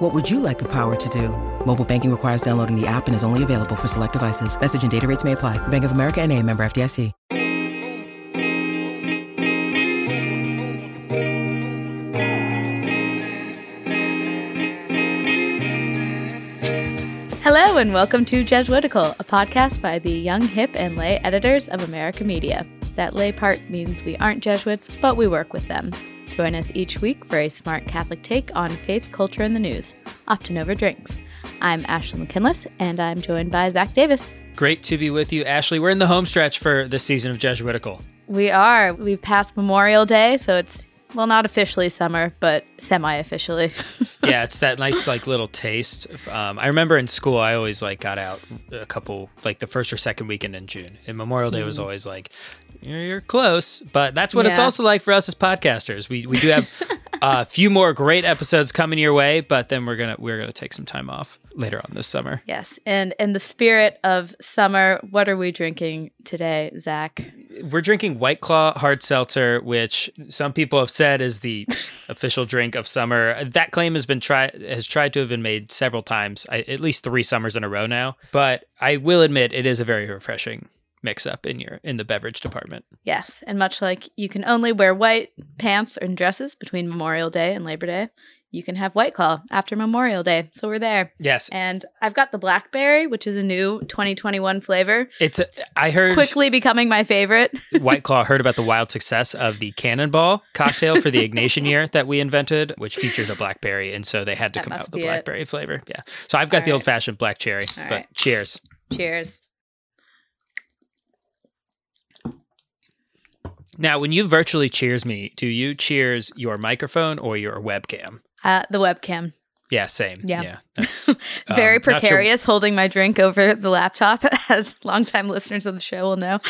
What would you like the power to do? Mobile banking requires downloading the app and is only available for select devices. Message and data rates may apply. Bank of America and a member FDIC. Hello, and welcome to Jesuitical, a podcast by the young, hip, and lay editors of America Media. That lay part means we aren't Jesuits, but we work with them. Join us each week for a smart Catholic take on faith, culture, and the news, often over drinks. I'm Ashley McKinless, and I'm joined by Zach Davis. Great to be with you, Ashley. We're in the home stretch for this season of Jesuitical. We are. We've passed Memorial Day, so it's well, not officially summer, but semi-officially. yeah, it's that nice like little taste. Um, I remember in school, I always like got out a couple like the first or second weekend in June. And Memorial Day mm. was always like you're, you're, close, but that's what yeah. it's also like for us as podcasters. We we do have Uh, a few more great episodes coming your way, but then we're gonna we're gonna take some time off later on this summer. Yes, and in the spirit of summer, what are we drinking today, Zach? We're drinking White Claw hard seltzer, which some people have said is the official drink of summer. That claim has been tried has tried to have been made several times, at least three summers in a row now. But I will admit, it is a very refreshing mix up in your in the beverage department. Yes, and much like you can only wear white pants and dresses between Memorial Day and Labor Day, you can have White Claw after Memorial Day. So we're there. Yes. And I've got the blackberry, which is a new 2021 flavor. It's a, I heard quickly becoming my favorite. White Claw heard about the wild success of the Cannonball cocktail for the Ignatian year that we invented, which featured a blackberry, and so they had to that come out with the blackberry it. flavor. Yeah. So I've got All the right. old fashioned black cherry. All but right. cheers. Cheers. Now, when you virtually cheers me, do you cheers your microphone or your webcam? Uh, the webcam. Yeah, same. Yeah, yeah that's very um, precarious. Holding my drink over the laptop, as longtime listeners of the show will know.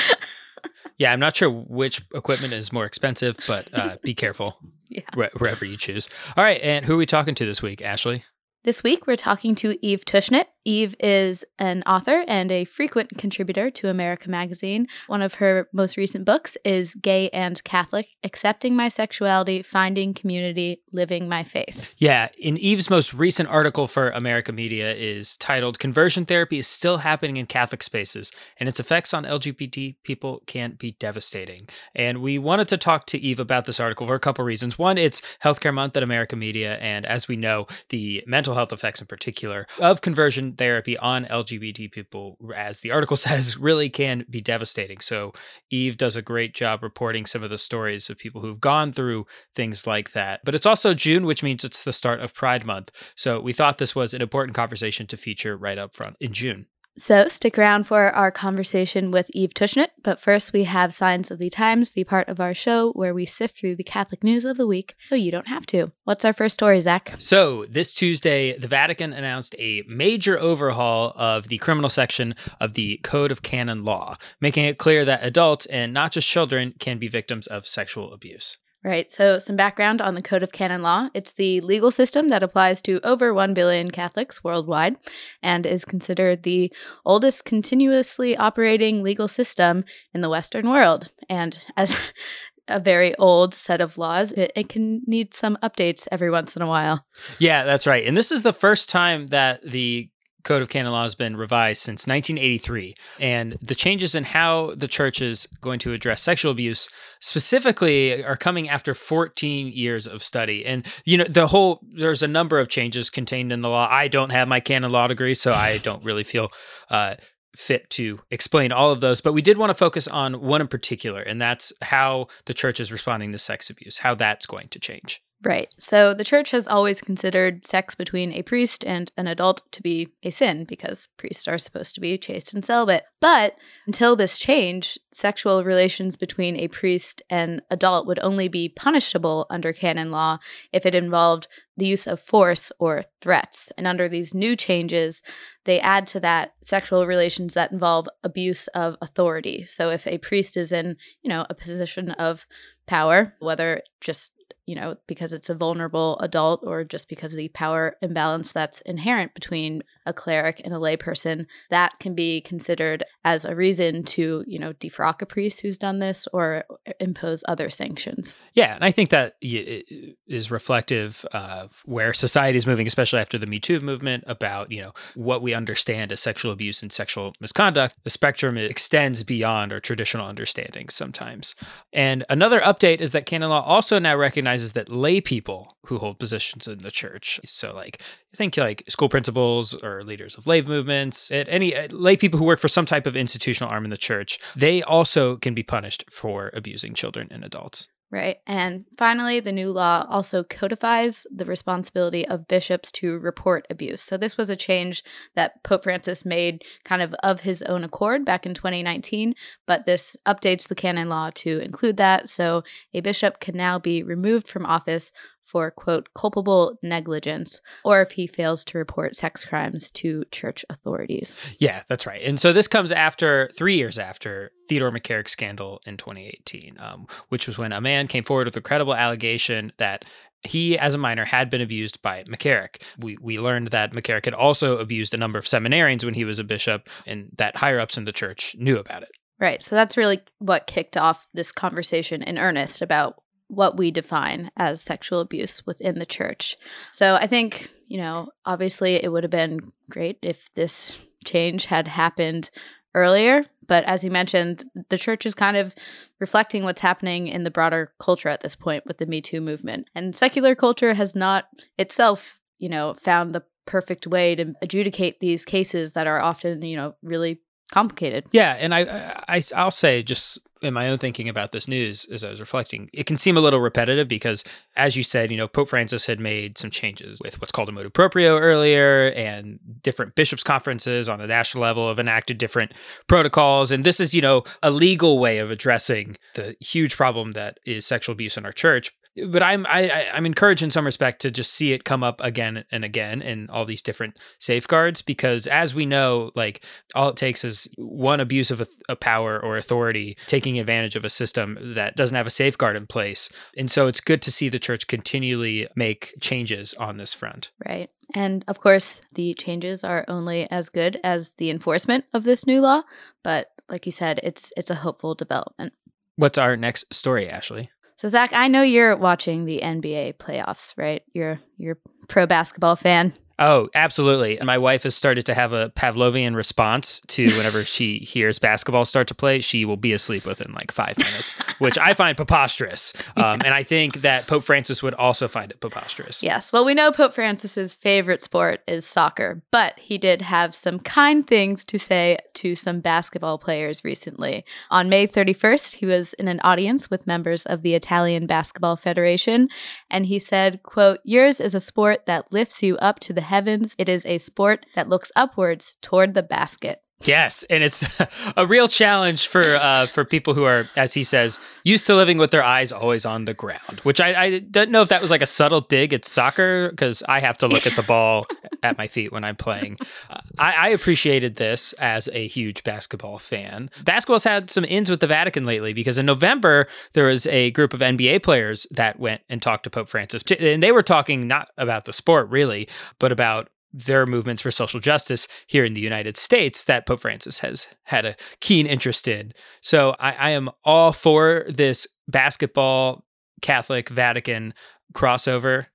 yeah, I'm not sure which equipment is more expensive, but uh, be careful yeah. wherever you choose. All right, and who are we talking to this week, Ashley? This week, we're talking to Eve Tushnet. Eve is an author and a frequent contributor to America Magazine. One of her most recent books is Gay and Catholic Accepting My Sexuality, Finding Community, Living My Faith. Yeah, in Eve's most recent article for America Media is titled Conversion Therapy is Still Happening in Catholic Spaces, and its effects on LGBT people Can't be devastating. And we wanted to talk to Eve about this article for a couple reasons. One, it's Healthcare Month at America Media, and as we know, the mental health effects in particular of conversion therapy on LGBT people, as the article says, really can be devastating. So Eve does a great job reporting some of the stories of people who've gone through things like that. But it's also June, which means it's the start of Pride Month. So we thought this was an important conversation to feature right up front in June. So stick around for our conversation with Eve Tushnet. But first, we have Signs of the Times, the part of our show where we sift through the Catholic news of the week so you don't have to. What's our first story, Zach? So this Tuesday, the Vatican announced a major overhaul of the criminal section of the Code of Canon Law, making it clear that adults and not just children can be victims of sexual abuse. Right. So, some background on the Code of Canon Law. It's the legal system that applies to over 1 billion Catholics worldwide and is considered the oldest continuously operating legal system in the Western world. And as a very old set of laws, it, it can need some updates every once in a while. Yeah, that's right. And this is the first time that the Code of Canon Law has been revised since 1983. And the changes in how the church is going to address sexual abuse specifically are coming after 14 years of study. And, you know, the whole, there's a number of changes contained in the law. I don't have my canon law degree, so I don't really feel uh, fit to explain all of those, but we did want to focus on one in particular, and that's how the church is responding to sex abuse, how that's going to change. Right. So the church has always considered sex between a priest and an adult to be a sin because priests are supposed to be chaste and celibate. But until this change, sexual relations between a priest and adult would only be punishable under canon law if it involved the use of force or threats. And under these new changes, they add to that sexual relations that involve abuse of authority. So if a priest is in, you know, a position of power, whether just you know, because it's a vulnerable adult or just because of the power imbalance that's inherent between a cleric and a layperson, that can be considered as a reason to, you know, defrock a priest who's done this or impose other sanctions. Yeah, and I think that is reflective of where society is moving, especially after the Me Too movement, about, you know, what we understand as sexual abuse and sexual misconduct. The spectrum extends beyond our traditional understandings sometimes. And another update is that canon law also now recognizes recognizes that lay people who hold positions in the church, so like think like school principals or leaders of lay movements, any uh, lay people who work for some type of institutional arm in the church, they also can be punished for abusing children and adults. Right. And finally, the new law also codifies the responsibility of bishops to report abuse. So, this was a change that Pope Francis made kind of of his own accord back in 2019, but this updates the canon law to include that. So, a bishop can now be removed from office for, quote, culpable negligence, or if he fails to report sex crimes to church authorities. Yeah, that's right. And so this comes after three years after Theodore McCarrick's scandal in 2018, um, which was when a man came forward with a credible allegation that he, as a minor, had been abused by McCarrick. We, we learned that McCarrick had also abused a number of seminarians when he was a bishop, and that higher ups in the church knew about it. Right. So that's really what kicked off this conversation in earnest about what we define as sexual abuse within the church. So I think, you know, obviously it would have been great if this change had happened earlier. But as you mentioned, the church is kind of reflecting what's happening in the broader culture at this point with the Me Too movement. And secular culture has not itself, you know, found the perfect way to adjudicate these cases that are often, you know, really complicated. Yeah, and I, I I'll say just in my own thinking about this news as I was reflecting, it can seem a little repetitive because, as you said, you know, Pope Francis had made some changes with what's called a motu proprio earlier, and different bishops' conferences on a national level have enacted different protocols. And this is, you know, a legal way of addressing the huge problem that is sexual abuse in our church but I'm I, I'm encouraged in some respect to just see it come up again and again in all these different safeguards because as we know, like all it takes is one abuse of a, a power or authority taking advantage of a system that doesn't have a safeguard in place, and so it's good to see the church continually make changes on this front. Right. And of course, the changes are only as good as the enforcement of this new law, but like you said, it's it's a hopeful development. What's our next story, Ashley? So Zach, I know you're watching the NBA playoffs, right? You're you're pro basketball fan. Oh, absolutely. And my wife has started to have a Pavlovian response to whenever she hears basketball start to play. She will be asleep within like five minutes, which I find preposterous. Um, and I think that Pope Francis would also find it preposterous. Yes. Well, we know Pope Francis's favorite sport is soccer, but he did have some kind things to say to some basketball players recently. On May 31st, he was in an audience with members of the Italian Basketball Federation, and he said, quote, yours is a sport that lifts you up to the heavens. It is a sport that looks upwards toward the basket. Yes, and it's a real challenge for uh, for people who are, as he says, used to living with their eyes always on the ground. Which I, I don't know if that was like a subtle dig at soccer because I have to look at the ball at my feet when I'm playing. Uh, I, I, appreciated this as a huge basketball fan. Basketball's had some ins with the Vatican lately because in November there was a group of NBA players that went and talked to Pope Francis, and they were talking not about the sport really, but about their movements for social justice here in the United States that Pope Francis has had a keen interest in. So I, I am all for this basketball Catholic Vatican crossover.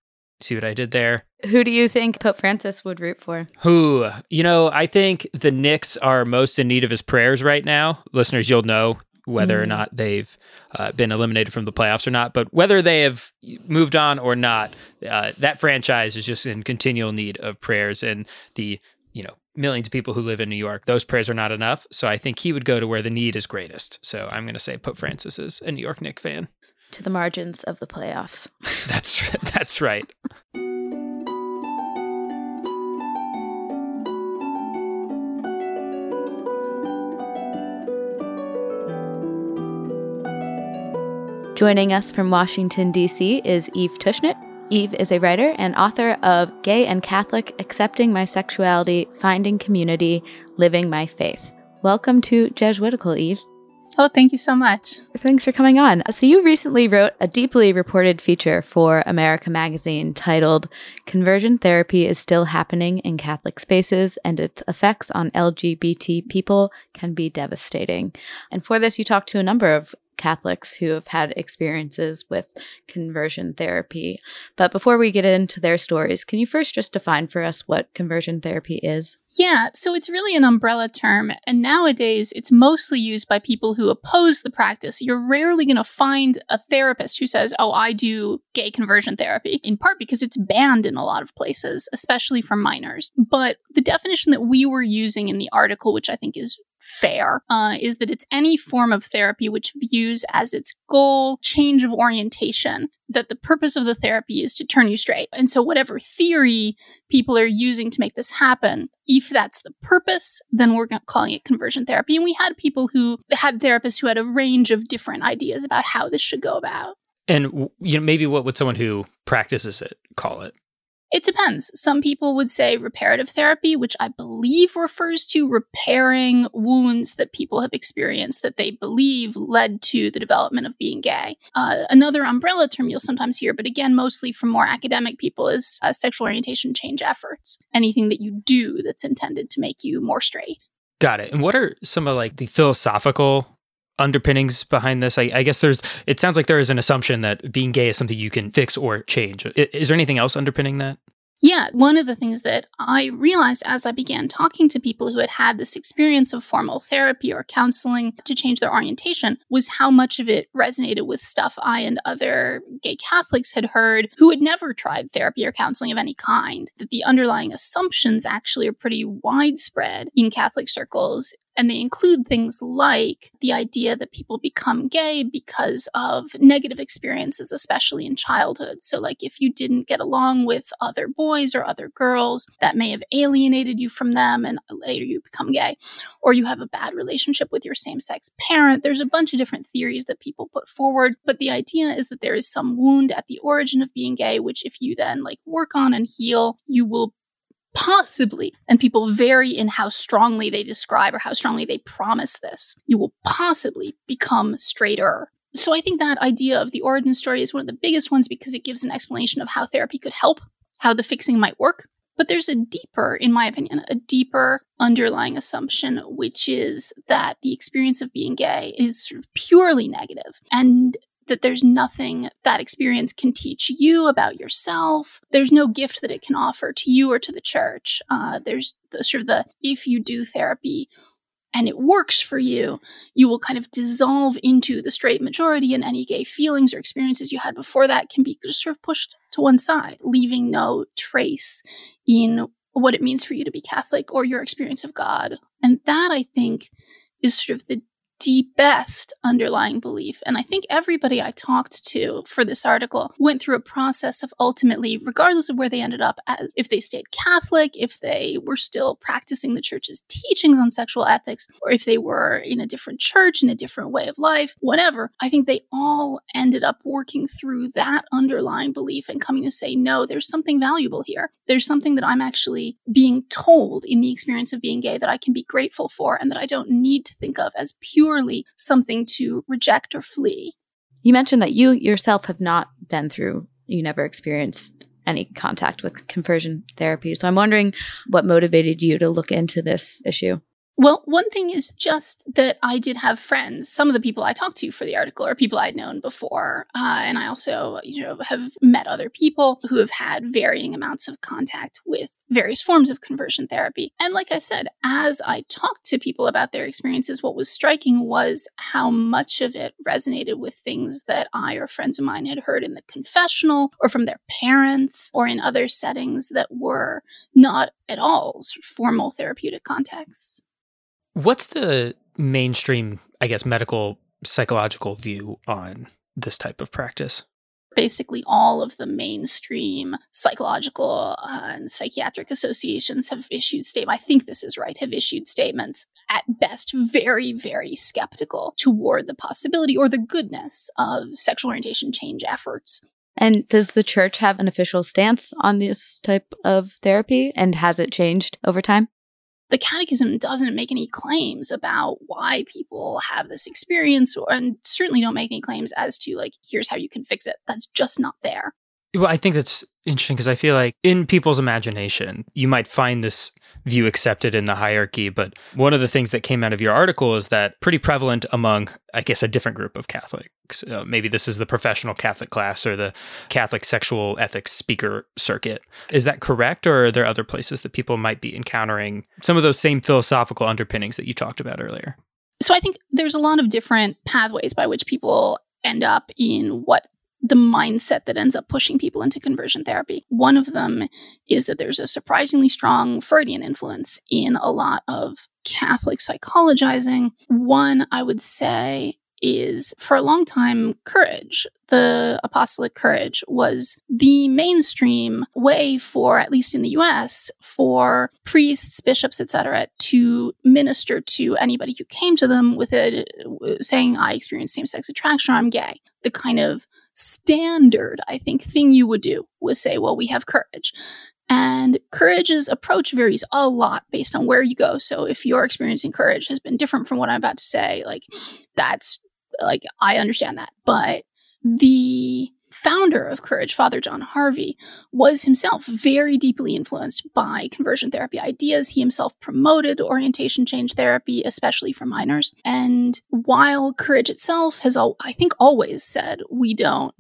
See what I did there? Who do you think Pope Francis would root for? Who? You know, I think the Knicks are most in need of his prayers right now. Listeners, you'll know whether mm. or not they've uh, been eliminated from the playoffs or not. But whether they have moved on or not, uh, that franchise is just in continual need of prayers. And the, you know, millions of people who live in New York, those prayers are not enough. So I think he would go to where the need is greatest. So I'm going to say Pope Francis is a New York Knicks fan. to the margins of the playoffs. that's that's right. Joining us from Washington, D.C. is Eve Tushnet. Eve is a writer and author of Gay and Catholic Accepting My Sexuality, Finding Community, Living My Faith. Welcome to Jesuitical, Eve. Oh, thank you so much. Thanks for coming on. So, you recently wrote a deeply reported feature for America Magazine titled Conversion Therapy is Still Happening in Catholic Spaces and Its Effects on LGBT People Can Be Devastating. And for this, you talked to a number of Catholics who have had experiences with conversion therapy. But before we get into their stories, can you first just define for us what conversion therapy is? Yeah, so it's really an umbrella term, and nowadays it's mostly used by people who oppose the practice. You're rarely going to find a therapist who says, Oh, I do gay conversion therapy, in part because it's banned in a lot of places, especially for minors. But the definition that we were using in the article, which I think is fair uh, is that it's any form of therapy which views as its goal change of orientation that the purpose of the therapy is to turn you straight. And so whatever theory people are using to make this happen if that's the purpose then we're calling it conversion therapy. And we had people who had therapists who had a range of different ideas about how this should go about. And you know maybe what would someone who practices it call it it depends. Some people would say reparative therapy, which I believe refers to repairing wounds that people have experienced that they believe led to the development of being gay. Uh, another umbrella term you'll sometimes hear, but again, mostly from more academic people, is uh, sexual orientation change efforts. Anything that you do that's intended to make you more straight. Got it. And what are some of like the philosophical underpinnings behind this? I, I, guess there's. It sounds like there is an assumption that being gay is something you can fix or change. Is there anything else underpinning that? Yeah, one of the things that I realized as I began talking to people who had had this experience of formal therapy or counseling to change their orientation was how much of it resonated with stuff I and other gay Catholics had heard who had never tried therapy or counseling of any kind. That the underlying assumptions actually are pretty widespread in Catholic circles and they include things like the idea that people become gay because of negative experiences, especially in childhood. So, like if you didn't get along with other boys or other girls, that may have alienated you from them, and later you become gay. Or you have a bad relationship with your same sex parent. There's a bunch of different theories that people put forward. But the idea is that there is some wound at the origin of being gay, which if you then like work on and heal, you will possibly, and people vary in how strongly they describe or how strongly they promise this, you will possibly become straighter. So I think that idea of the origin story is one of the biggest ones because it gives an explanation of how therapy could help, how the fixing might work. But there's a deeper, in my opinion, a deeper underlying assumption, which is that the experience of being gay is purely negative and that there's nothing that experience can teach you about yourself. There's no gift that it can offer to you or to the church. Uh, there's the sort of the if you do therapy and it works for you, you will kind of dissolve into the straight majority, and any gay feelings or experiences you had before that can be just sort of pushed to one side, leaving no trace in what it means for you to be Catholic or your experience of God. And that, I think, is sort of the deepest underlying belief. And I think everybody I talked to for this article went through a process of ultimately, regardless of where they ended up, if they stayed Catholic, if they were still practicing the church's teachings on sexual ethics, or if they were in a different church, in a different way of life, whatever, I think they all ended up working through that underlying belief and coming to say, no, there's something valuable here. There's something that I'm actually being told in the experience of being gay that I can be grateful for and that I don't need to think of as pure purely something to reject or flee. You mentioned that you yourself have not been through, you never experienced any contact with conversion therapy. So I'm wondering what motivated you to look into this issue. Well, one thing is just that I did have friends. Some of the people I talked to for the article are people I'd known before, uh, and I also, you know, have met other people who have had varying amounts of contact with various forms of conversion therapy. And like I said, as I talked to people about their experiences, what was striking was how much of it resonated with things that I or friends of mine had heard in the confessional or from their parents or in other settings that were not at all formal therapeutic contexts. What's the mainstream, I guess, medical psychological view on this type of practice? basically all of the mainstream psychological uh, and psychiatric associations have issued statements. I think this is right, have issued statements at best very, very skeptical toward the possibility or the goodness of sexual orientation change efforts. And does the church have an official stance on this type of therapy? And has it changed over time? The catechism doesn't make any claims about why people have this experience and certainly don't make any claims as to like here's how you can fix it. That's just not there well i think that's interesting because i feel like in people's imagination you might find this view accepted in the hierarchy. But one of the things that came out of your article is that pretty prevalent among, I guess, a different group of Catholics. Uh, maybe this is the professional Catholic class or the Catholic sexual ethics speaker circuit. Is that correct? Or are there other places that people might be encountering some of those same philosophical underpinnings that you talked about earlier? So I think there's a lot of different pathways by which people end up in what the mindset that ends up pushing people into conversion therapy. One of them is that there's a surprisingly strong Freudian influence in a lot of Catholic psychologizing. One, I would say, is for a long time, courage, the apostolic courage, was the mainstream way for, at least in the US, for priests, bishops, etc., to minister to anybody who came to them with it, saying, I experience same sex attraction or I'm gay. The kind of standard, I think, thing you would do was say, well, we have courage. And courage's approach varies a lot based on where you go. So if your experience in courage has been different from what I'm about to say, like that's like I understand that. But the founder of Courage, Father John Harvey, was himself very deeply influenced by conversion therapy ideas. He himself promoted orientation change therapy, especially for minors. And while Courage itself has, I think, always said we don't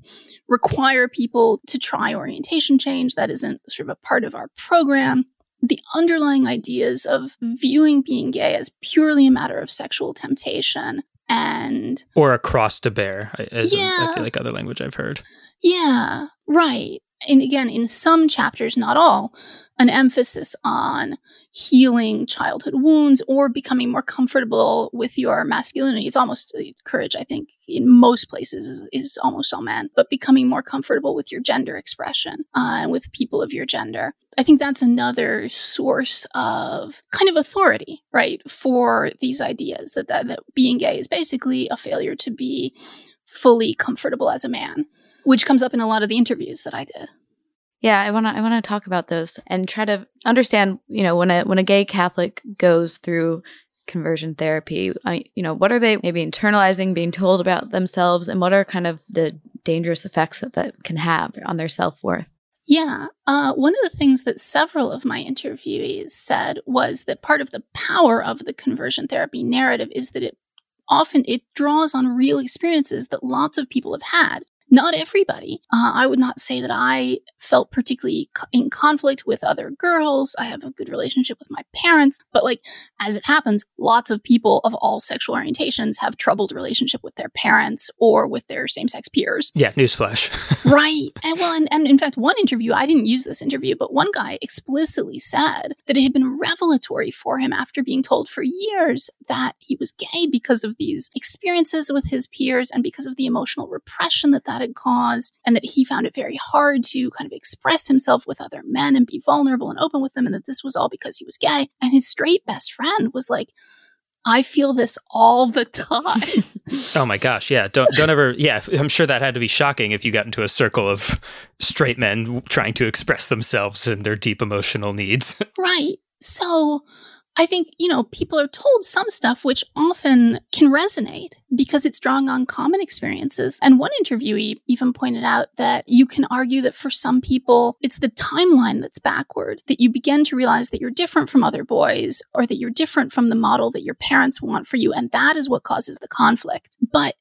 require people to try orientation change, that isn't sort of a part of our program the underlying ideas of viewing being gay as purely a matter of sexual temptation and or a cross to bear as yeah, I feel like other language I've heard. Yeah, right. And again, in some chapters, not all, an emphasis on healing childhood wounds or becoming more comfortable with your masculinity. It's almost uh, courage, I think, in most places is, is almost all men, but becoming more comfortable with your gender expression uh, and with people of your gender. I think that's another source of kind of authority, right, for these ideas that, that, that being gay is basically a failure to be fully comfortable as a man, which comes up in a lot of the interviews that I did. Yeah, I want to I want to talk about those and try to understand, you know, when a when a gay Catholic goes through conversion therapy, I, you know, what are they maybe internalizing, being told about themselves, and what are kind of the dangerous effects that that can have on their self worth? Yeah. Uh, one of the things that several of my interviewees said was that part of the power of the conversion therapy narrative is that it often it draws on real experiences that lots of people have had not everybody. Uh, I would not say that I felt particularly in conflict with other girls. I have a good relationship with my parents, but like as it happens, lots of people of all sexual orientations have troubled relationship with their parents or with their same-sex peers. Yeah, newsflash. right. And well, and, and in fact, one interview, I didn't use this interview, but one guy explicitly said that it had been revelatory for him after being told for years that he was gay because of these experiences with his peers and because of the emotional repression that that had caused, and that he found it very hard to kind of express himself with other men and be vulnerable and open with them, and that this was all because he was gay. And his straight best friend was like, I feel this all the time. oh my gosh, yeah. Don't don't ever yeah, I'm sure that had to be shocking if you got into a circle of straight men trying to express themselves and their deep emotional needs. right. So I think, you know, people are told some stuff which often can resonate because it's drawing on common experiences. And one interviewee even pointed out that you can argue that for some people, it's the timeline that's backward, that you begin to realize that you're different from other boys or that you're different from the model that your parents want for you. And that is what causes the conflict. But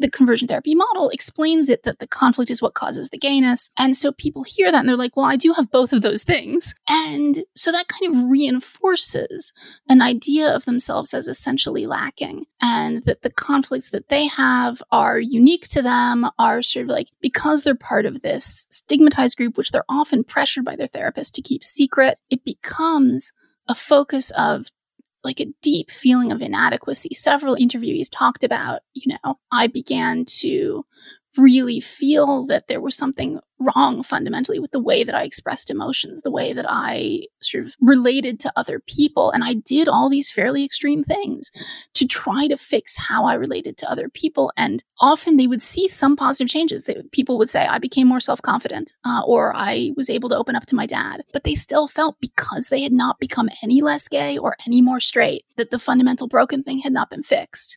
the conversion therapy model explains it that the conflict is what causes the gayness. And so people hear that and they're like, well, I do have both of those things. And so that kind of reinforces an idea of themselves as essentially lacking and that the conflicts that they have are unique to them, are sort of like because they're part of this stigmatized group, which they're often pressured by their therapist to keep secret, it becomes a focus of like a deep feeling of inadequacy. Several interviewees talked about, you know, I began to really feel that there was something wrong fundamentally with the way that I expressed emotions, the way that I sort of related to other people. And I did all these fairly extreme things to try to fix how I related to other people. And often they would see some positive changes. They, people would say, I became more self confident, uh, or I was able to open up to my dad. But they still felt because they had not become any less gay or any more straight, that the fundamental broken thing had not been fixed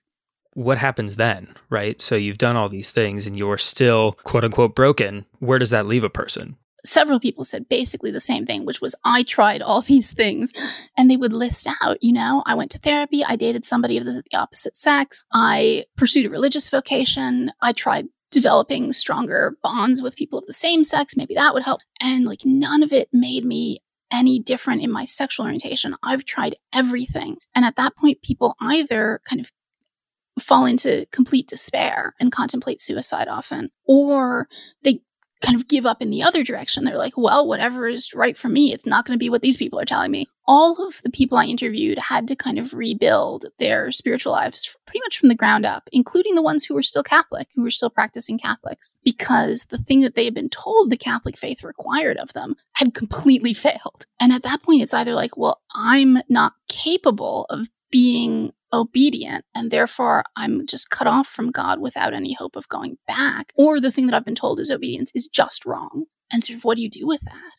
what happens then, right? So you've done all these things and you're still quote unquote broken. Where does that leave a person? Several people said basically the same thing, which was I tried all these things. And they would list out, you know, I went to therapy, I dated somebody of the, the opposite sex, I pursued a religious vocation, I tried developing stronger bonds with people of the same sex. Maybe that would help. And like none of it made me any different in my sexual orientation. I've tried everything. And at that point, people either kind of fall into complete despair and contemplate suicide often, or they kind of give up in the other direction. They're like, well, whatever is right for me, it's not going to be what these people are telling me. All of the people I interviewed had to kind of rebuild their spiritual lives pretty much from the ground up, including the ones who were still Catholic, who were still practicing Catholics, because the thing that they had been told the Catholic faith required of them had completely failed. And at that point, it's either like, well, I'm not capable of being obedient and therefore I'm just cut off from God without any hope of going back. Or the thing that I've been told is obedience is just wrong. And sort of what do you do with that?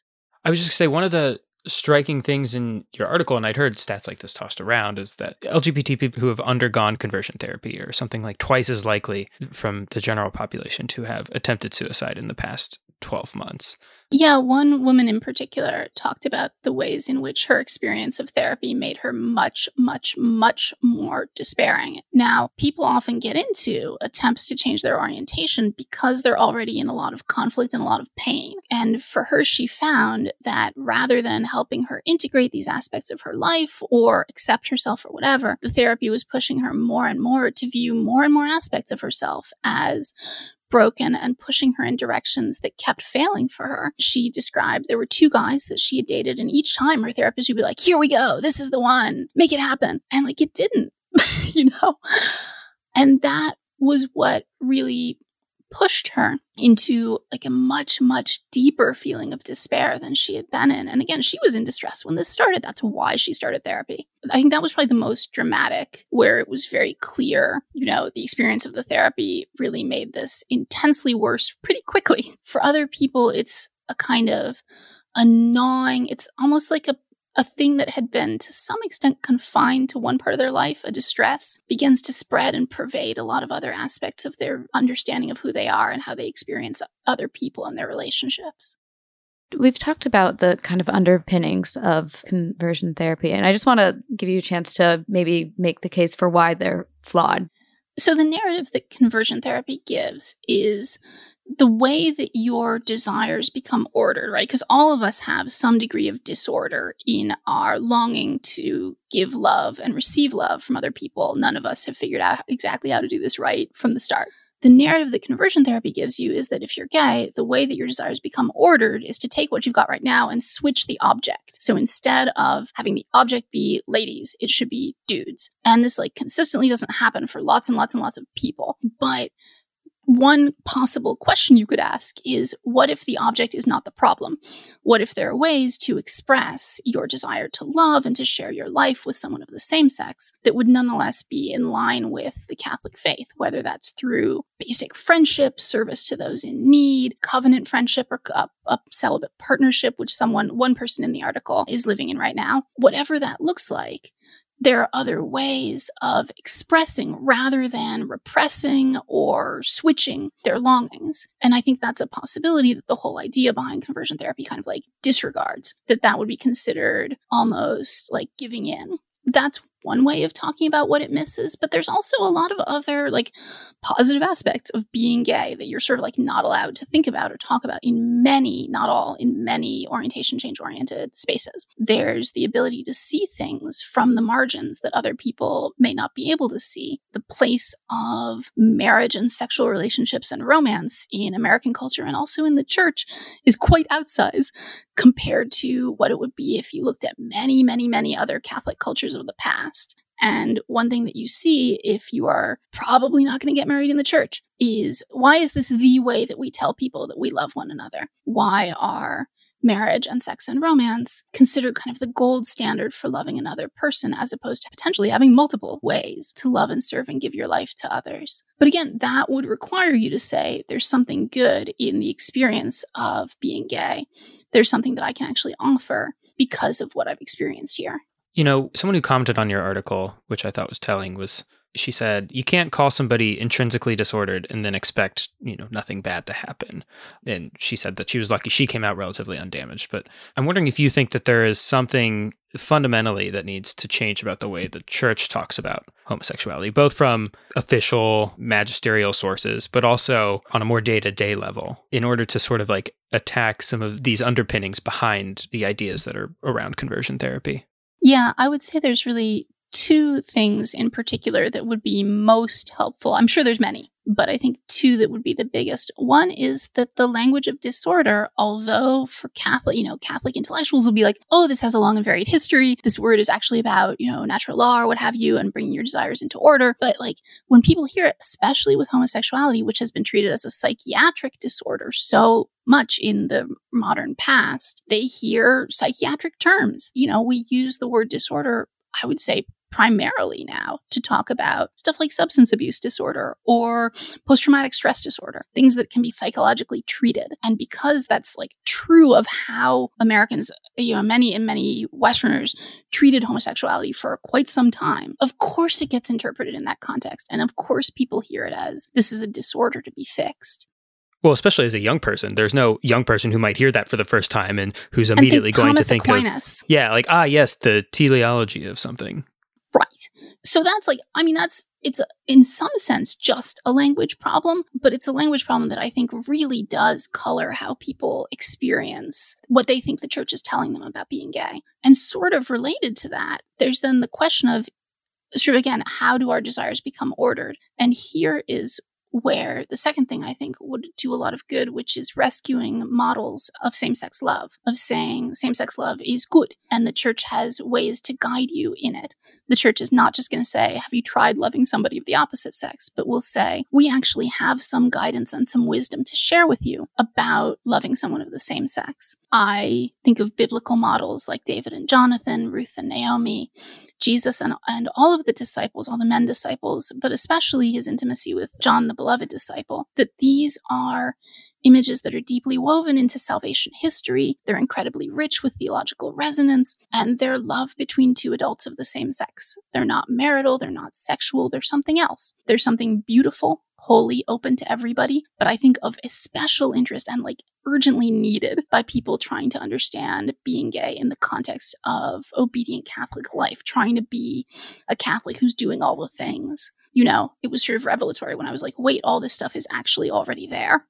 I was just gonna say one of the striking things in your article, and I'd heard stats like this tossed around, is that LGBT people who have undergone conversion therapy are something like twice as likely from the general population to have attempted suicide in the past 12 months. Yeah, one woman in particular talked about the ways in which her experience of therapy made her much, much, much more despairing. Now, people often get into attempts to change their orientation because they're already in a lot of conflict and a lot of pain. And for her, she found that rather than helping her integrate these aspects of her life or accept herself or whatever, the therapy was pushing her more and more to view more and more aspects of herself as broken and pushing her in directions that kept failing for her. She described there were two guys that she had dated, and each time her therapist would be like, Here we go, this is the one, make it happen. And like it didn't, you know? And that was what really pushed her into like a much much deeper feeling of despair than she had been in. And again she was in distress when this started. That's why she started therapy. I think that was probably the most dramatic where it was very clear you know the experience of the therapy really made this intensely worse pretty quickly. For other people it's a kind of a gnawing it's almost like a a thing that had been to some extent confined to one part of their life, a distress, begins to spread and pervade a lot of other aspects of their understanding of who they are and how they experience other people and their relationships. We've talked about the kind of underpinnings of conversion therapy, and I just want to give you a chance to maybe make the case for why they're flawed. So, the narrative that conversion therapy gives is the way that your desires become ordered, right? Because all of us have some degree of disorder in our longing to give love and receive love from other people. None of us have figured out exactly how to do this right from the start. The narrative that conversion therapy gives you is that if you're gay, the way that your desires become ordered is to take what you've got right now and switch the object. So instead of having the object be ladies, it should be dudes. And this like consistently doesn't happen for lots and lots and lots of people. But one possible question you could ask is what if the object is not the problem? What if there are ways to express your desire to love and to share your life with someone of the same sex that would nonetheless be in line with the Catholic faith, whether that's through basic friendship, service to those in need, covenant friendship, or a, a celibate partnership, which someone, one person in the article is living in right now? Whatever that looks like, there are other ways of expressing rather than repressing or switching their longings. And I think that's a possibility that the whole idea behind conversion therapy kind of like disregards, that that would be considered almost like giving in. That's one way of talking about what it misses, but there's also a lot of other like positive aspects of being gay that you're sort of like not allowed to think about or talk about in many, not all, in many orientation change oriented spaces. There's the ability to see things from the margins that other people may not be able to see. The place of marriage and sexual relationships and romance in American culture and also in the church is quite outsized compared to what it would be if you looked at many, many, many other Catholic cultures of the past. And one thing that you see if you are probably not going to get married in the church is why is this the way that we tell people that we love one another? Why are marriage and sex and romance considered kind of the gold standard for loving another person as opposed to potentially having multiple ways to love and serve and give your life to others. But again, that would require you to say there's something good in the experience of being gay. There's something that I can actually offer because of what I've experienced here. You know, someone who commented on your article, which I thought was telling, was she said, you can't call somebody intrinsically disordered and then expect, you know, nothing bad to happen. And she said that she was lucky she came out relatively undamaged. But I'm wondering if you think that there is something fundamentally that needs to change about the way the church talks about homosexuality, both from official magisterial sources, but also on a more day to day level, in order to sort of like attack some of these underpinnings behind the ideas that are around conversion therapy. Yeah, I would say there's really two things in particular that would be most helpful. I'm sure there's many, but I think two that would be the biggest. One is that the language of disorder, although for Catholic, you know, Catholic intellectuals will be like, oh, this has a long and varied history. This word is actually about, you know, natural law or what have you and bringing your desires into order. But like when people hear it, especially with homosexuality, which has been treated as a psychiatric disorder so much in the modern past, they hear psychiatric terms. You know, we use the word disorder I would say primarily now to talk about stuff like substance abuse disorder or post traumatic stress disorder, things that can be psychologically treated. And because that's like true of how Americans, you know, many and many Westerners treated homosexuality for quite some time, of course it gets interpreted in that context. And of course people hear it as this is a disorder to be fixed. Well, especially as a young person, there's no young person who might hear that for the first time and who's immediately and going Thomas to think Aquinas. of yeah, like ah, yes, the teleology of something. Right. So that's like, I mean, that's, it's in some sense just a language problem, but it's a language problem that I think really does color how people experience what they think the church is telling them about being gay. And sort of related to that, there's then the question of, sort of again, how do our desires become ordered? And here is where the second thing I think would do a lot of good, which is rescuing models of same sex love, of saying same sex love is good and the church has ways to guide you in it. The church is not just going to say, Have you tried loving somebody of the opposite sex? but will say, We actually have some guidance and some wisdom to share with you about loving someone of the same sex. I think of biblical models like David and Jonathan, Ruth and Naomi, Jesus and, and all of the disciples, all the men disciples, but especially his intimacy with John, the beloved disciple, that these are images that are deeply woven into salvation history. They're incredibly rich with theological resonance, and they're love between two adults of the same sex. They're not marital, they're not sexual, they're something else. They're something beautiful, wholly open to everybody, but I think of especial interest and like urgently needed by people trying to understand being gay in the context of obedient Catholic life, trying to be a Catholic who's doing all the things. You know, it was sort of revelatory when I was like, wait, all this stuff is actually already there.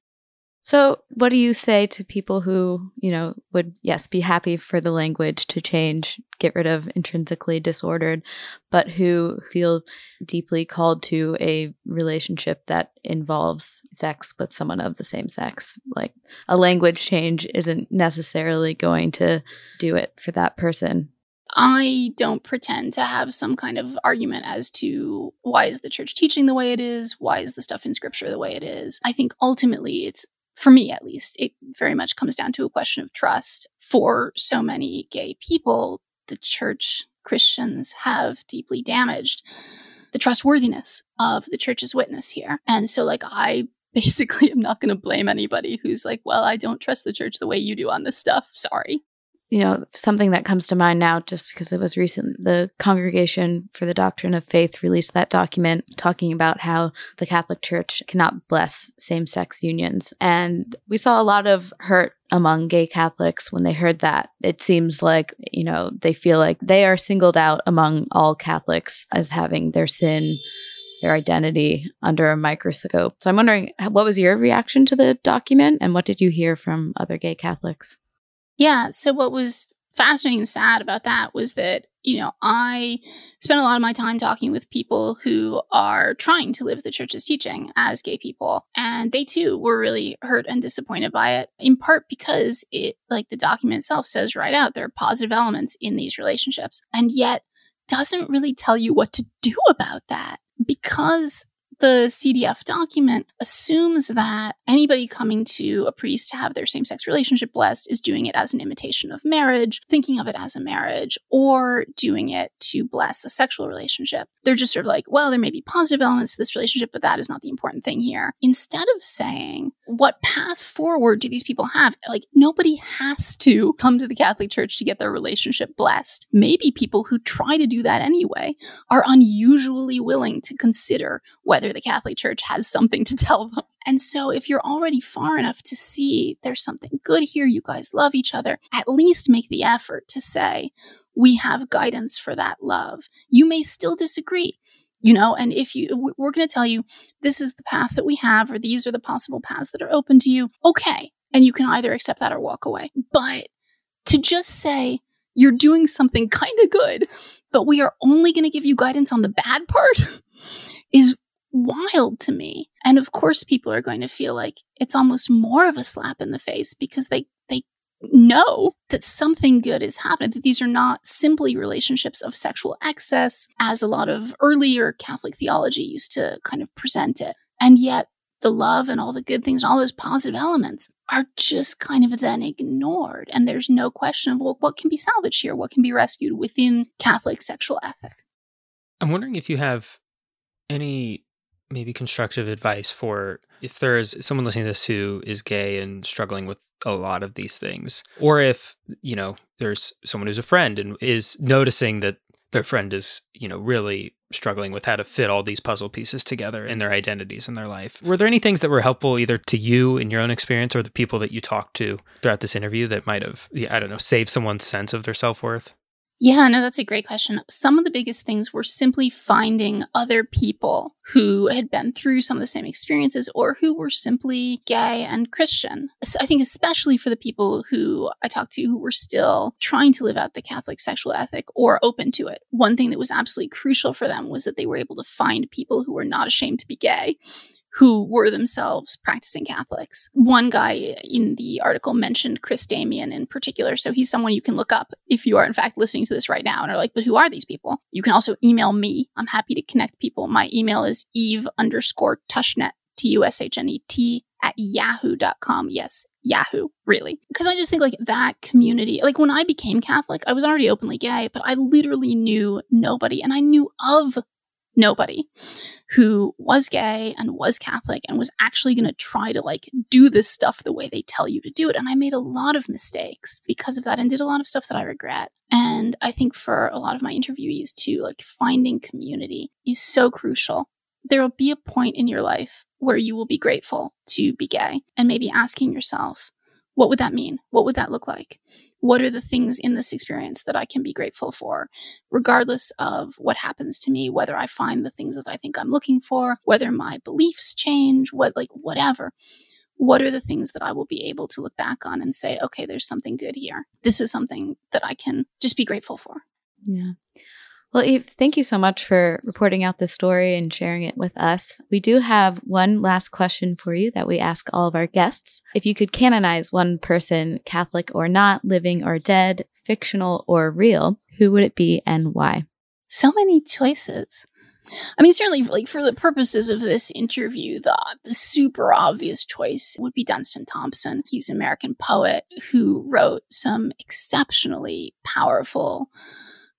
So, what do you say to people who, you know, would, yes, be happy for the language to change, get rid of intrinsically disordered, but who feel deeply called to a relationship that involves sex with someone of the same sex? Like, a language change isn't necessarily going to do it for that person. I don't pretend to have some kind of argument as to why is the church teaching the way it is? Why is the stuff in scripture the way it is? I think ultimately it's for me at least, it very much comes down to a question of trust. For so many gay people, the church Christians have deeply damaged the trustworthiness of the church's witness here. And so, like, I basically am not going to blame anybody who's like, well, I don't trust the church the way you do on this stuff. Sorry you know, something that comes to mind now, just because it was recent, the Congregation for the Doctrine of Faith released that document talking about how the Catholic Church cannot bless same sex unions. And we saw a lot of hurt among gay Catholics when they heard that. It seems like, you know, they feel like they are singled out among all Catholics as having their sin their identity under a microscope. So I'm wondering, what was your reaction to the document and what did you hear from other gay Catholics? Yeah. So what was fascinating and sad about that was that, you know, I spent a lot of my time talking with people who are trying to live the church's teaching as gay people. And they too were really hurt and disappointed by it, in part because it, like the document itself says right out, there are positive elements in these relationships. And yet, doesn't really tell you what to do about that because the CDF document assumes that anybody coming to a priest to have their same sex relationship blessed is doing it as an imitation of marriage, thinking of it as a marriage, or doing it to bless a sexual relationship. They're just sort of like, well, there may be positive elements to this relationship, but that is not the important thing here. Instead of saying, what path forward do these people have? Like, nobody has to come to the Catholic Church to get their relationship blessed. Maybe people who try to do that anyway are unusually willing to consider whether the Catholic Church has something to tell them. And so, if you're already far enough to see there's something good here, you guys love each other, at least make the effort to say, we have guidance for that love. You may still disagree you know and if you we're going to tell you this is the path that we have or these are the possible paths that are open to you okay and you can either accept that or walk away but to just say you're doing something kind of good but we are only going to give you guidance on the bad part is wild to me and of course people are going to feel like it's almost more of a slap in the face because they they know that something good is happening, that these are not simply relationships of sexual excess, as a lot of earlier Catholic theology used to kind of present it. And yet, the love and all the good things, all those positive elements are just kind of then ignored. And there's no question of, well, what can be salvaged here? What can be rescued within Catholic sexual ethic? I'm wondering if you have any maybe constructive advice for if there is someone listening to this who is gay and struggling with a lot of these things, or if, you know, there's someone who's a friend and is noticing that their friend is, you know, really struggling with how to fit all these puzzle pieces together in their identities in their life. Were there any things that were helpful either to you in your own experience or the people that you talked to throughout this interview that might have, I don't know, saved someone's sense of their self worth? Yeah, no, that's a great question. Some of the biggest things were simply finding other people who had been through some of the same experiences or who were simply gay and Christian. I think, especially for the people who I talked to who were still trying to live out the Catholic sexual ethic or open to it, one thing that was absolutely crucial for them was that they were able to find people who were not ashamed to be gay who were themselves practicing Catholics. One guy in the article mentioned Chris Damian in particular. So he's someone you can look up if you are, in fact, listening to this right now and are like, but who are these people? You can also email me. I'm happy to connect people. My email is eve underscore tushnet, T U S H N E T, at yahoo.com. Yes, Yahoo, really. Because I just think like that community, like when I became Catholic, I was already openly gay, but I literally knew nobody and I knew of nobody who was gay and was Catholic and was actually going to try to like do this stuff the way they tell you to do it. And I made a lot of mistakes because of that and did a lot of stuff that I regret. And I think for a lot of my interviewees too, like finding community is so crucial. There will be a point in your life where you will be grateful to be gay and maybe asking yourself, what would that mean? What would that look like? What are the things in this experience that I can be grateful for, regardless of what happens to me, whether I find the things that I think I'm looking for, whether my beliefs change, what like whatever. What are the things that I will be able to look back on and say, okay, there's something good here. This is something that I can just be grateful for. Yeah. Well, Eve, thank you so much for reporting out this story and sharing it with us. We do have one last question for you that we ask all of our guests. If you could canonize one person, Catholic or not, living or dead, fictional or real, who would it be and why? So many choices. I mean, certainly, like for the purposes of this interview, the the super obvious choice would be Dunstan Thompson. He's an American poet who wrote some exceptionally powerful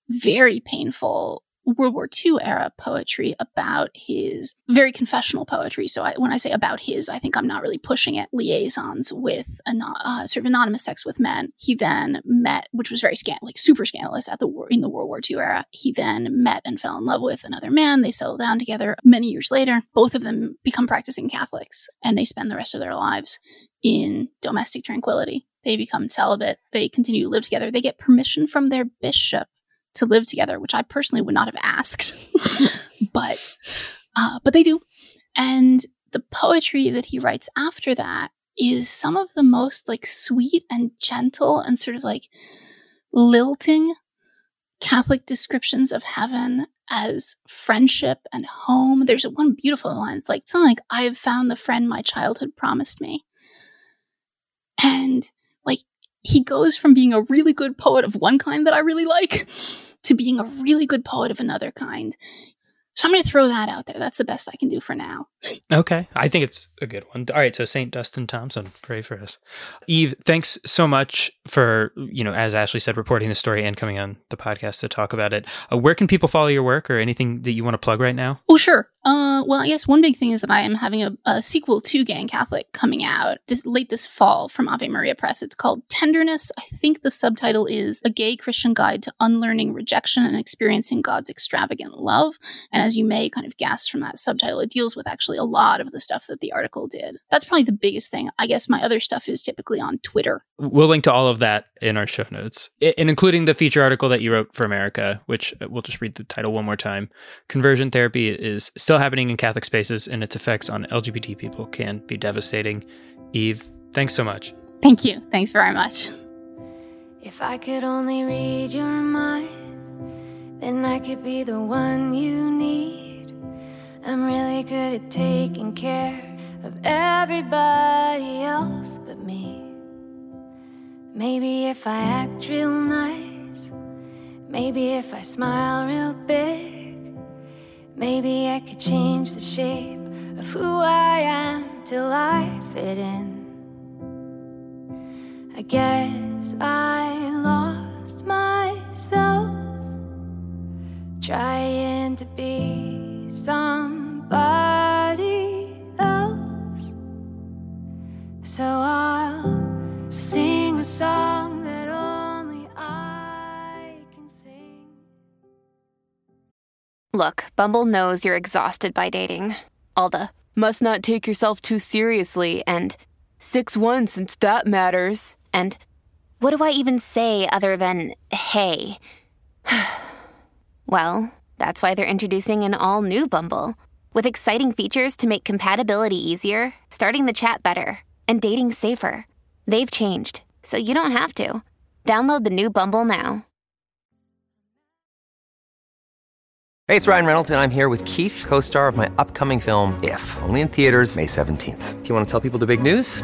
very painful World War II era poetry about his very confessional poetry. So I, when I say about his, I think I'm not really pushing it. Liaisons with uh, sort of anonymous sex with men. He then met, which was very scan like super scandalous at the war in the World War II era. He then met and fell in love with another man. They settle down together. Many years later, both of them become practicing Catholics, and they spend the rest of their lives in domestic tranquility. They become celibate. They continue to live together. They get permission from their bishop to live together, which I personally would not have asked, but uh, but they do. And the poetry that he writes after that is some of the most like sweet and gentle and sort of like lilting Catholic descriptions of heaven as friendship and home. There's one beautiful line. It's like something like, I've found the friend my childhood promised me. And he goes from being a really good poet of one kind that I really like to being a really good poet of another kind. So I'm going to throw that out there. That's the best I can do for now. Okay. I think it's a good one. All right. So St. Dunstan Thompson, pray for us. Eve, thanks so much for, you know, as Ashley said, reporting the story and coming on the podcast to talk about it. Uh, where can people follow your work or anything that you want to plug right now? Oh, sure. Uh, well, I guess one big thing is that I am having a, a sequel to Gay and Catholic coming out this late this fall from Ave Maria Press. It's called Tenderness. I think the subtitle is A Gay Christian Guide to Unlearning Rejection and Experiencing God's Extravagant Love. And as you may kind of guess from that subtitle, it deals with actually a lot of the stuff that the article did. That's probably the biggest thing. I guess my other stuff is typically on Twitter. We'll link to all of that in our show notes, and including the feature article that you wrote for America, which uh, we'll just read the title one more time. Conversion therapy is still happening in Catholic spaces, and its effects on LGBT people can be devastating. Eve, thanks so much. Thank you. Thanks very much. If I could only read your mind, then I could be the one you need. I'm really good at taking care of everybody else but me. Maybe if I act real nice, maybe if I smile real big, maybe I could change the shape of who I am till I fit in. I guess I trying to be somebody else. So I'll sing a song that only I can sing. Look, Bumble knows you're exhausted by dating. All the must not take yourself too seriously and 6 1 since that matters. And what do I even say other than hey? well, that's why they're introducing an all new Bumble with exciting features to make compatibility easier, starting the chat better, and dating safer. They've changed, so you don't have to. Download the new Bumble now. Hey, it's Ryan Reynolds, and I'm here with Keith, co star of my upcoming film, If, only in theaters, May 17th. Do you want to tell people the big news?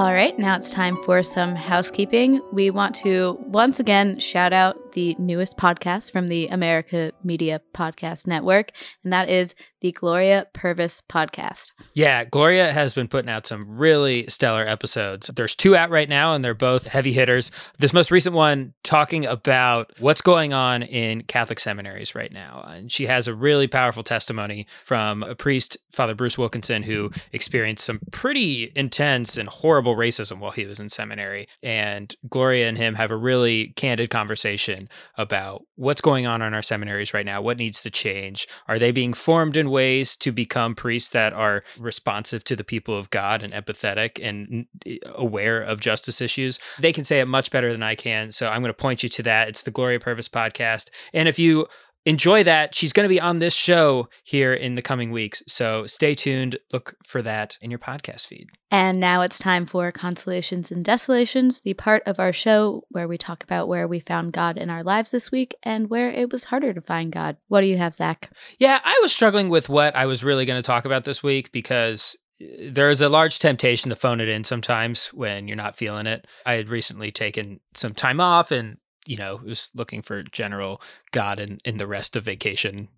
All right, now it's time for some housekeeping. We want to once again shout out the newest podcast from the America Media Podcast Network, and that is the Gloria Purvis podcast. Yeah, Gloria has been putting out some really stellar episodes. There's two out right now, and they're both heavy hitters. This most recent one talking about what's going on in Catholic seminaries right now. And she has a really powerful testimony from a priest, Father Bruce Wilkinson, who experienced some pretty intense and horrible racism while he was in seminary. And Gloria and him have a really candid conversation about what's going on in our seminaries right now, what needs to change. Are they being formed in ways to become priests that are responsive to the people of God and empathetic and aware of justice issues. They can say it much better than I can. So I'm going to point you to that. It's the Gloria Purvis podcast. And if you enjoy that, she's going to be on this show here in the coming weeks. So stay tuned. Look for that in your podcast feed. And now it's time for Consolations and Desolations, the part of our show where we talk about where we found God in our lives this week and where it was harder to find God. What do you have, Zach? Yeah, I was struggling with what I was really going to talk about this week because uh, there is a large temptation to phone it in sometimes when you're not feeling it. I had recently taken some time off and you know, was looking for general God and in the rest of vacation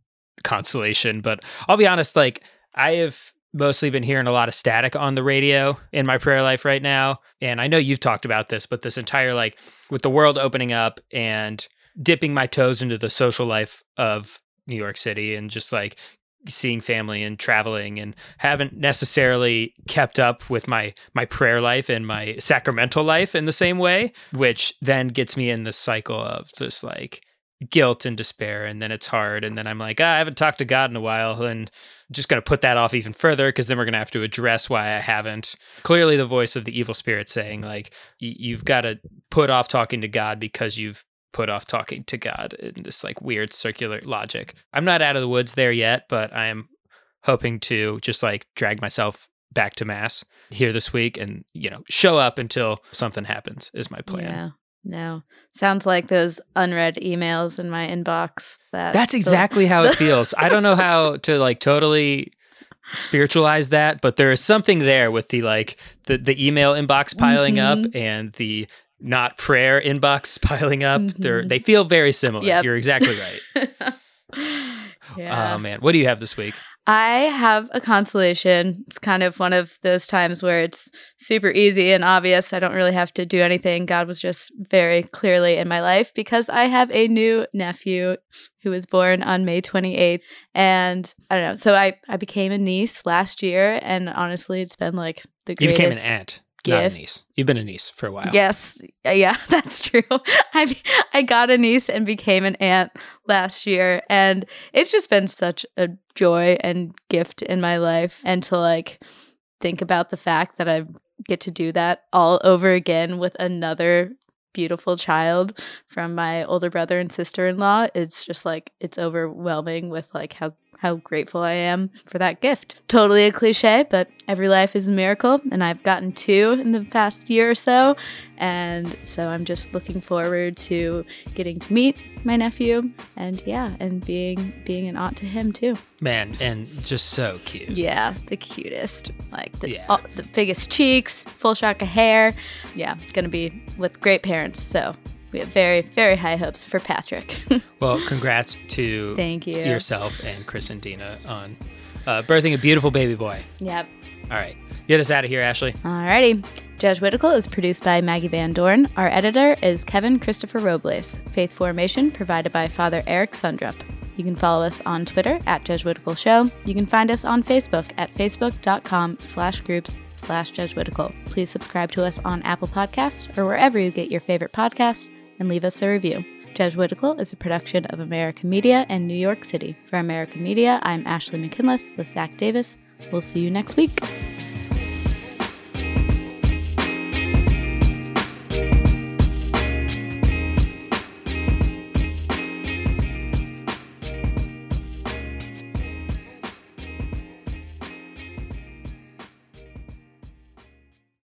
consolation. But I'll be honest, like I have mostly been hearing a lot of static on the radio in my prayer life right now. And I know you've talked about this, but this entire like with the world opening up and dipping my toes into the social life of New York City and just like seeing family and traveling and haven't necessarily kept up with my my prayer life and my sacramental life in the same way which then gets me in this cycle of just like guilt and despair, and then it's hard, and then I'm like, ah, I haven't talked to God in a while, and I'm just gonna put that off even further because then we're gonna have to address why I haven't. Clearly, the voice of the evil spirit saying like, you've got to put off talking to God because you've put off talking to God in this like weird circular logic. I'm not out of the woods there yet, but I am hoping to just like drag myself back to mass here this week and you know show up until something happens is my plan. Yeah. No. Sounds like those unread emails in my inbox that That's the- exactly how it feels. I don't know how to like totally spiritualize that, but there is something there with the like the the email inbox piling up Mhm. and the not prayer inbox piling up. They're Mhm. they feel very similar. Yep. You're exactly right. yeah. Oh man, what do you have this week? I have a consolation. It's kind of one of those times where it's super easy and obvious. I don't really have to do anything. God was just very clearly in my life because I have a new nephew who was born on May 28th. And I don't know. So I, I became a niece last year. And honestly, it's been like the greatest. You became an greatest. Aunt, not a niece. You've been a niece for a while. Yes, yeah, that's true. I I got a niece and became an aunt last year, and it's just been such a joy and gift in my life. And to like think about the fact that I get to do that all over again with another beautiful child from my older brother and sister-in-law it's just like it's overwhelming with like how how grateful I am for that gift. Totally a cliche, but every life is a miracle, and I've gotten two in the past year or so. And so I'm just looking forward to getting to meet my nephew and yeah, and being being an aunt to him too. Man, and just so cute. Yeah, the cutest. Like the Yeah. all, the biggest cheeks, full shock of hair. Yeah, gonna be with great parents. So we have very, very high hopes for Patrick. Well, congrats to Thank you. yourself and Chris and Dina on uh, birthing a beautiful baby boy. yep. All right. Get us out of here, Ashley. All Alrighty. Jesuitical is produced by Maggie Van Dorn. Our editor is Kevin Christopher Robles. Faith Formation provided by Father Eric Sundrup. You can follow us on Twitter at Jesuitical Show. You can find us on Facebook at facebook.com slash groups slash Jesuitical. Please subscribe to us on Apple Podcasts or wherever you get your favorite podcasts and leave us a review. Jesuitical is a production of America Media and New York City. For America Media, I'm Ashley McKinless with Zach Davis. We'll see you next week.